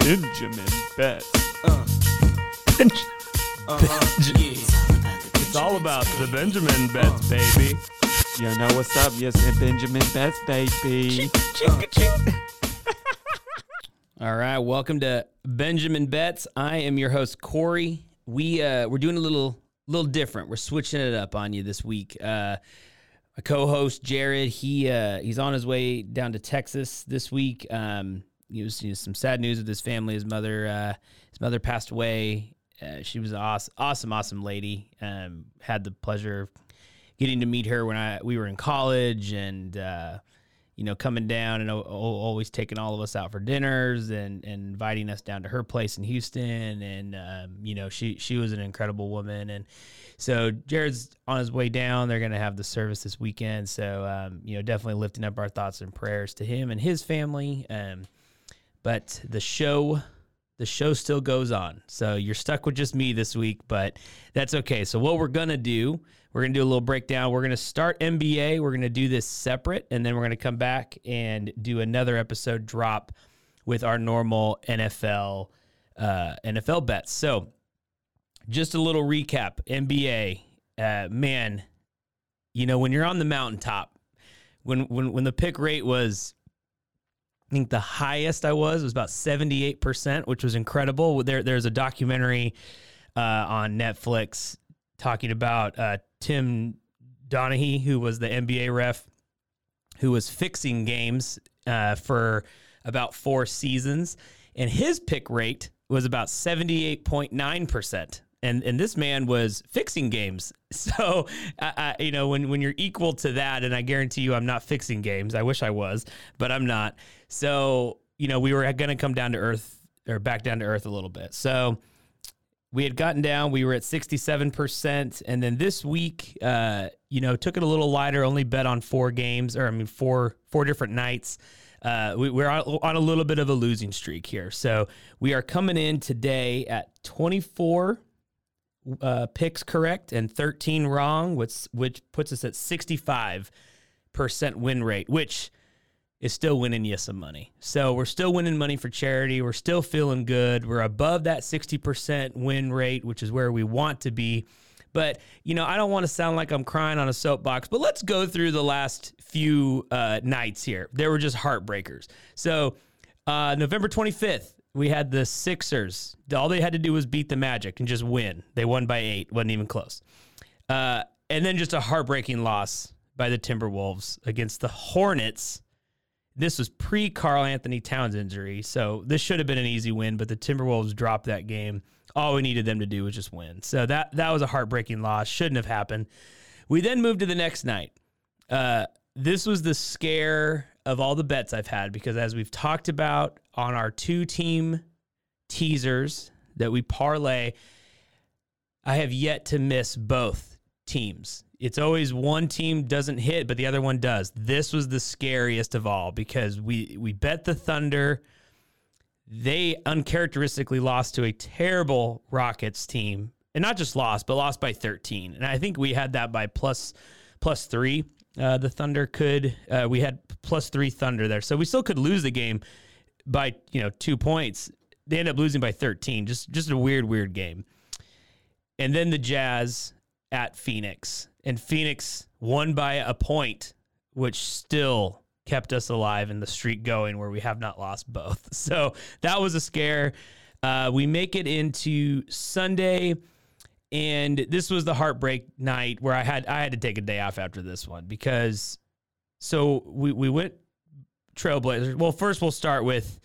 Benjamin Betts. It's all about the Benjamin Betts, baby. You know what's up? Yes, and Benjamin Betts, baby. All right, welcome to Benjamin Betts. I am your host Corey. We uh, we're doing a little little different. We're switching it up on you this week. Uh, my co-host Jared, he uh, he's on his way down to Texas this week. Um, he was you know, some sad news with his family. His mother uh, his mother passed away. Uh, she was an awesome, awesome, awesome lady. Um, had the pleasure of getting to meet her when I we were in college, and uh, you know, coming down and o- always taking all of us out for dinners and, and inviting us down to her place in Houston. And, um, you know, she, she was an incredible woman. And so Jared's on his way down. They're going to have the service this weekend. So, um, you know, definitely lifting up our thoughts and prayers to him and his family. Um, but the show, the show still goes on. So you're stuck with just me this week, but that's okay. So what we're going to do, we're going to do a little breakdown. We're going to start NBA. We're going to do this separate, and then we're going to come back and do another episode drop with our normal NFL uh, NFL bets. So, just a little recap. NBA, uh, man, you know when you're on the mountaintop, when when when the pick rate was, I think the highest I was was about 78%, which was incredible. There, there's a documentary uh, on Netflix talking about uh, Tim Donaghy, who was the NBA ref, who was fixing games uh, for about four seasons. And his pick rate was about 78.9%, and and this man was fixing games. So I, I, you know when when you're equal to that, and I guarantee you, I'm not fixing games. I wish I was, but I'm not. So you know we were going to come down to earth or back down to earth a little bit. So we had gotten down. We were at 67%. And then this week, uh, you know, took it a little lighter, only bet on four games, or I mean, four, four different nights. Uh, we, we're on, on a little bit of a losing streak here. So we are coming in today at 24 uh, picks correct and 13 wrong, which, which puts us at 65% win rate, which is still winning you some money. So we're still winning money for charity. We're still feeling good. We're above that 60% win rate, which is where we want to be. But, you know, I don't want to sound like I'm crying on a soapbox, but let's go through the last few uh, nights here. There were just heartbreakers. So, uh, November 25th, we had the Sixers. All they had to do was beat the Magic and just win. They won by eight, wasn't even close. Uh, and then just a heartbreaking loss by the Timberwolves against the Hornets this was pre Karl Anthony Towns injury, so this should have been an easy win, but the Timberwolves dropped that game. All we needed them to do was just win. So that that was a heartbreaking loss. Shouldn't have happened. We then moved to the next night. Uh, this was the scare of all the bets I've had because as we've talked about on our two team teasers that we parlay, I have yet to miss both teams it's always one team doesn't hit, but the other one does. This was the scariest of all because we we bet the Thunder. They uncharacteristically lost to a terrible Rockets team, and not just lost, but lost by 13. And I think we had that by plus plus three. Uh, the Thunder could uh, we had plus three Thunder there, so we still could lose the game by you know two points. They end up losing by 13. Just just a weird weird game. And then the Jazz at Phoenix and Phoenix won by a point, which still kept us alive in the streak going where we have not lost both. So that was a scare. Uh, we make it into Sunday, and this was the heartbreak night where I had I had to take a day off after this one because so we we went Trailblazers. Well, first we'll start with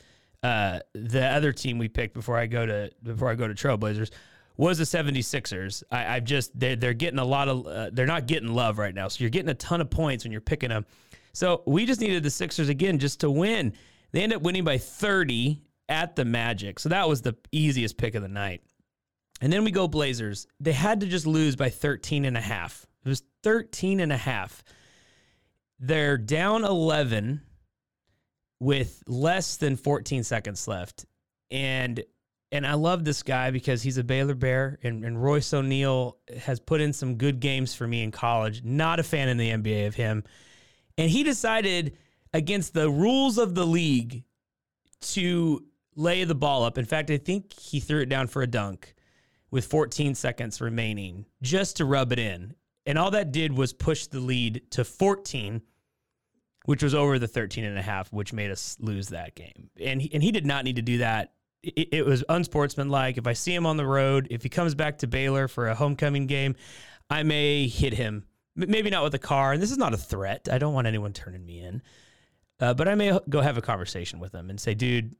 uh, the other team we picked before I go to before I go to Trailblazers was the 76ers. I, I've just they're they're getting a lot of uh, they're not getting love right now. So you're getting a ton of points when you're picking them. So we just needed the Sixers again just to win. They end up winning by 30 at the Magic. So that was the easiest pick of the night. And then we go Blazers. They had to just lose by 13 and a half. It was 13 and a half. They're down 11 with less than 14 seconds left. And and I love this guy because he's a Baylor Bear and, and Royce O'Neale has put in some good games for me in college. Not a fan in the NBA of him. And he decided against the rules of the league to lay the ball up. In fact, I think he threw it down for a dunk with 14 seconds remaining just to rub it in. And all that did was push the lead to 14, which was over the 13 and a half, which made us lose that game. And he, and he did not need to do that. It, it was unsportsmanlike. If I see him on the road, if he comes back to Baylor for a homecoming game, I may hit him. Maybe not with a car. And this is not a threat. I don't want anyone turning me in. Uh, but I may go have a conversation with him and say, dude,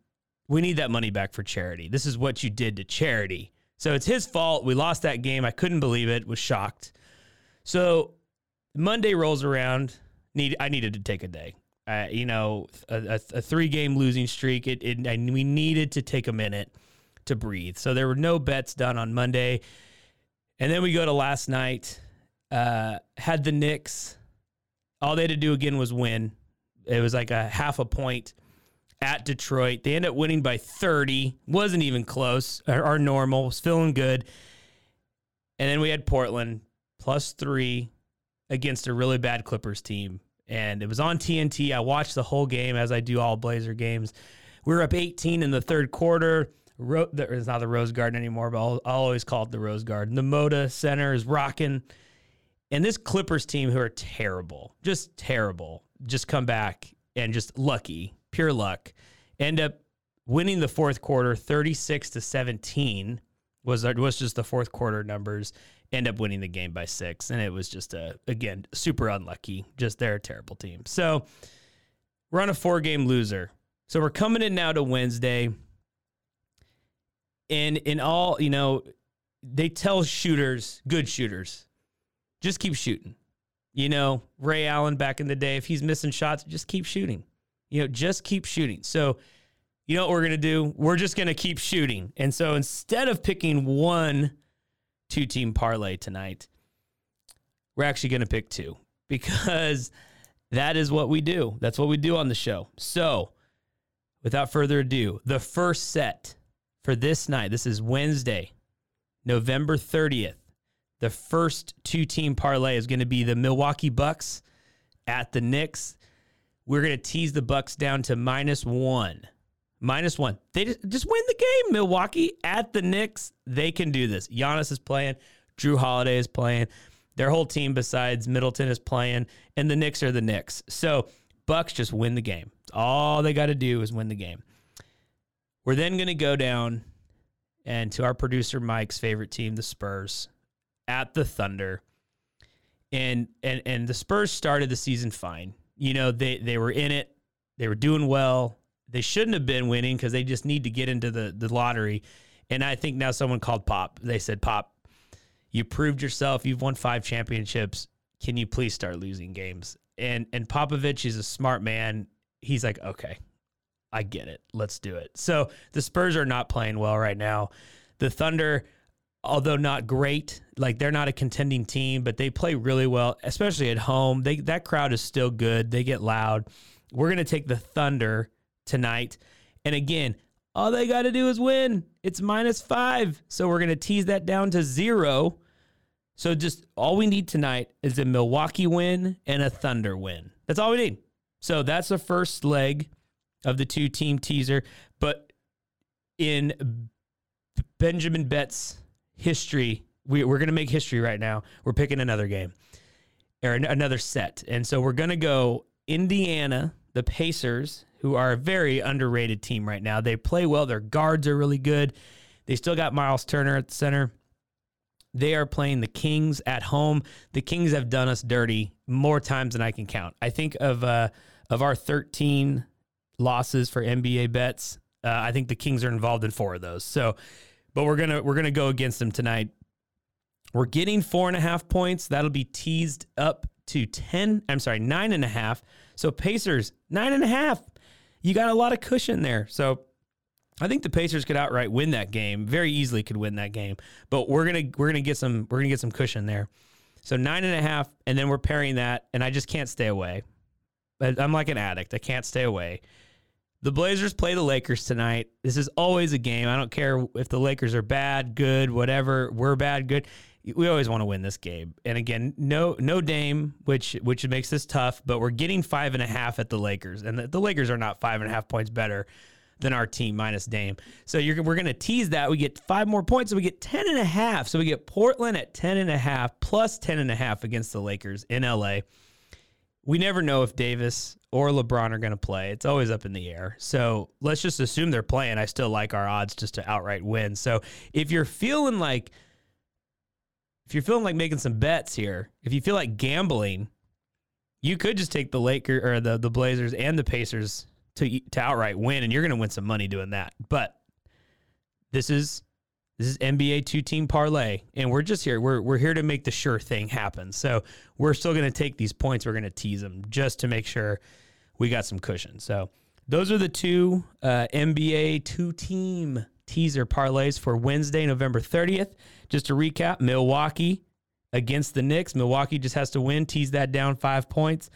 we need that money back for charity. This is what you did to charity. So it's his fault. We lost that game. I couldn't believe it. Was shocked. So Monday rolls around. Need I needed to take a day. Uh, you know, a, a, three game losing streak. It, it we needed to take a minute to breathe. So there were no bets done on Monday, and then we go to last night. Uh, had the Knicks. All they had to do again was win. It was like a half a point at Detroit. They end up winning by 30. Wasn't even close. Our, our normal was feeling good. And then we had Portland plus three against a really bad Clippers team. And it was on TNT. I watched the whole game as I do all Blazer games. We were up 18 in the third quarter. Ro- it's not the Rose Garden anymore, but I'll, I'll always call it the Rose Garden. The Moda Center is rocking. And this Clippers team, who are terrible, just terrible, just come back and just lucky pure luck. End up winning the fourth quarter 36 to 17 was was just the fourth quarter numbers end up winning the game by 6 and it was just a again super unlucky just they're a terrible team. So we're on a four game loser. So we're coming in now to Wednesday. And in all, you know, they tell shooters, good shooters, just keep shooting. You know, Ray Allen back in the day, if he's missing shots, just keep shooting. You know, just keep shooting. So, you know what we're going to do? We're just going to keep shooting. And so instead of picking one two team parlay tonight, we're actually going to pick two because that is what we do. That's what we do on the show. So, without further ado, the first set for this night, this is Wednesday, November 30th. The first two team parlay is going to be the Milwaukee Bucks at the Knicks. We're going to tease the Bucks down to minus one. Minus one. They just, just win the game. Milwaukee at the Knicks. They can do this. Giannis is playing. Jrue Holiday is playing. Their whole team besides Middleton is playing. And the Knicks are the Knicks. So Bucks just win the game. All they got to do is win the game. We're then going to go down and to our producer Mike's favorite team, the Spurs, at the Thunder. And and and the Spurs started the season fine you know, they they were in it, they were doing well. They shouldn't have been winning because they just need to get into the the lottery. And I think now someone called Pop. They said, Pop, you proved yourself. You've won five championships. Can you please start losing games? And and Popovich is a smart man. He's like, okay, I get it. Let's do it. So the Spurs are not playing well right now. The Thunder although not great, like they're not a contending team, but they play really well, especially at home. They that crowd is still good. They get loud. We're gonna take the Thunder tonight, and again, all they got to do is win. It's minus five, so we're gonna tease that down to zero. So just all we need tonight is a Milwaukee win and a Thunder win. That's all we need. So that's the first leg of the two team teaser. But in Benjamin Betts history. We, we're going to make history right now. We're picking another game or another set. And so we're going to go Indiana, the Pacers, who are a very underrated team right now. They play well. Their guards are really good. They still got Miles Turner at the center. They are playing the Kings at home. The Kings have done us dirty more times than I can count. I think of uh, of our 13 losses for NBA bets, uh, I think the Kings are involved in four of those. So, but we're gonna we're gonna go against them tonight. We're getting four and a half points. That'll be teased up to 10. I'm sorry, nine and a half. So Pacers, nine and a half. You got a lot of cushion there. So I think the Pacers could outright win that game. Very easily could win that game. But we're gonna we're gonna get some we're gonna get some cushion there. So nine and a half, and then we're pairing that, and I just can't stay away. I'm like an addict. I can't stay away. The Blazers play the Lakers tonight. This is always a game. I don't care if the Lakers are bad, good, whatever. We're bad, good. We always want to win this game. And again, no no Dame, which which makes this tough. But we're getting five and a half at the Lakers, and the, the Lakers are not five and a half points better than our team minus Dame. So we're going to tease that. We get five more points, so we get 10 and a half. So we get Portland at 10 and a half plus 10 and a half against the Lakers in LA. We never know if Davis or LeBron are going to play. It's always up in the air. So let's just assume they're playing. I still like our odds just to outright win. So if you're feeling like if you're feeling like making some bets here, if you feel like gambling, you could just take the Lakers or the the Blazers and the Pacers to to outright win, and you're going to win some money doing that. But this is this is NBA two team parlay, and we're just here. We're we're here to make the sure thing happen. So we're still going to take these points. We're going to tease them just to make sure we got some cushion. So those are the two uh, NBA two team teaser parlays for Wednesday, November 30th. Just to recap, Milwaukee against the Knicks. Milwaukee just has to win, tease that down five points,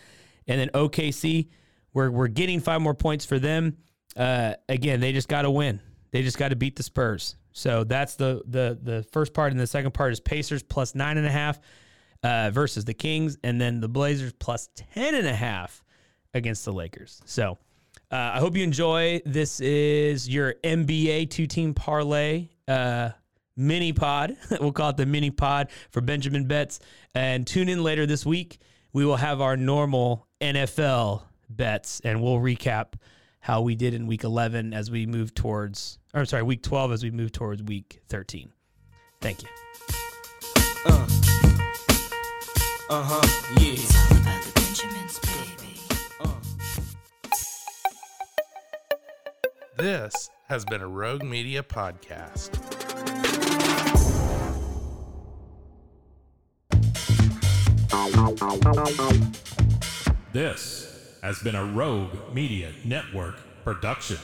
and then OKC we're we're getting five more points for them. Uh, again, they just got to win. They just got to beat the Spurs. So that's the the the first part, and the second part is Pacers plus nine and a half uh, versus the Kings, and then the Blazers plus ten and a half against the Lakers. So uh, I hope you enjoy. This is your NBA two team parlay. Uh, mini pod. we'll call it the mini pod for Benjamin Betts. And tune in later this week. We will have our normal NFL bets, and we'll recap how we did in week 11 as we move towards, or sorry, week 12 as we move towards week 13. Thank you. Uh. Uh-huh. Yeah. This has been a Rogue Media podcast. This has been a Rogue Media Network production.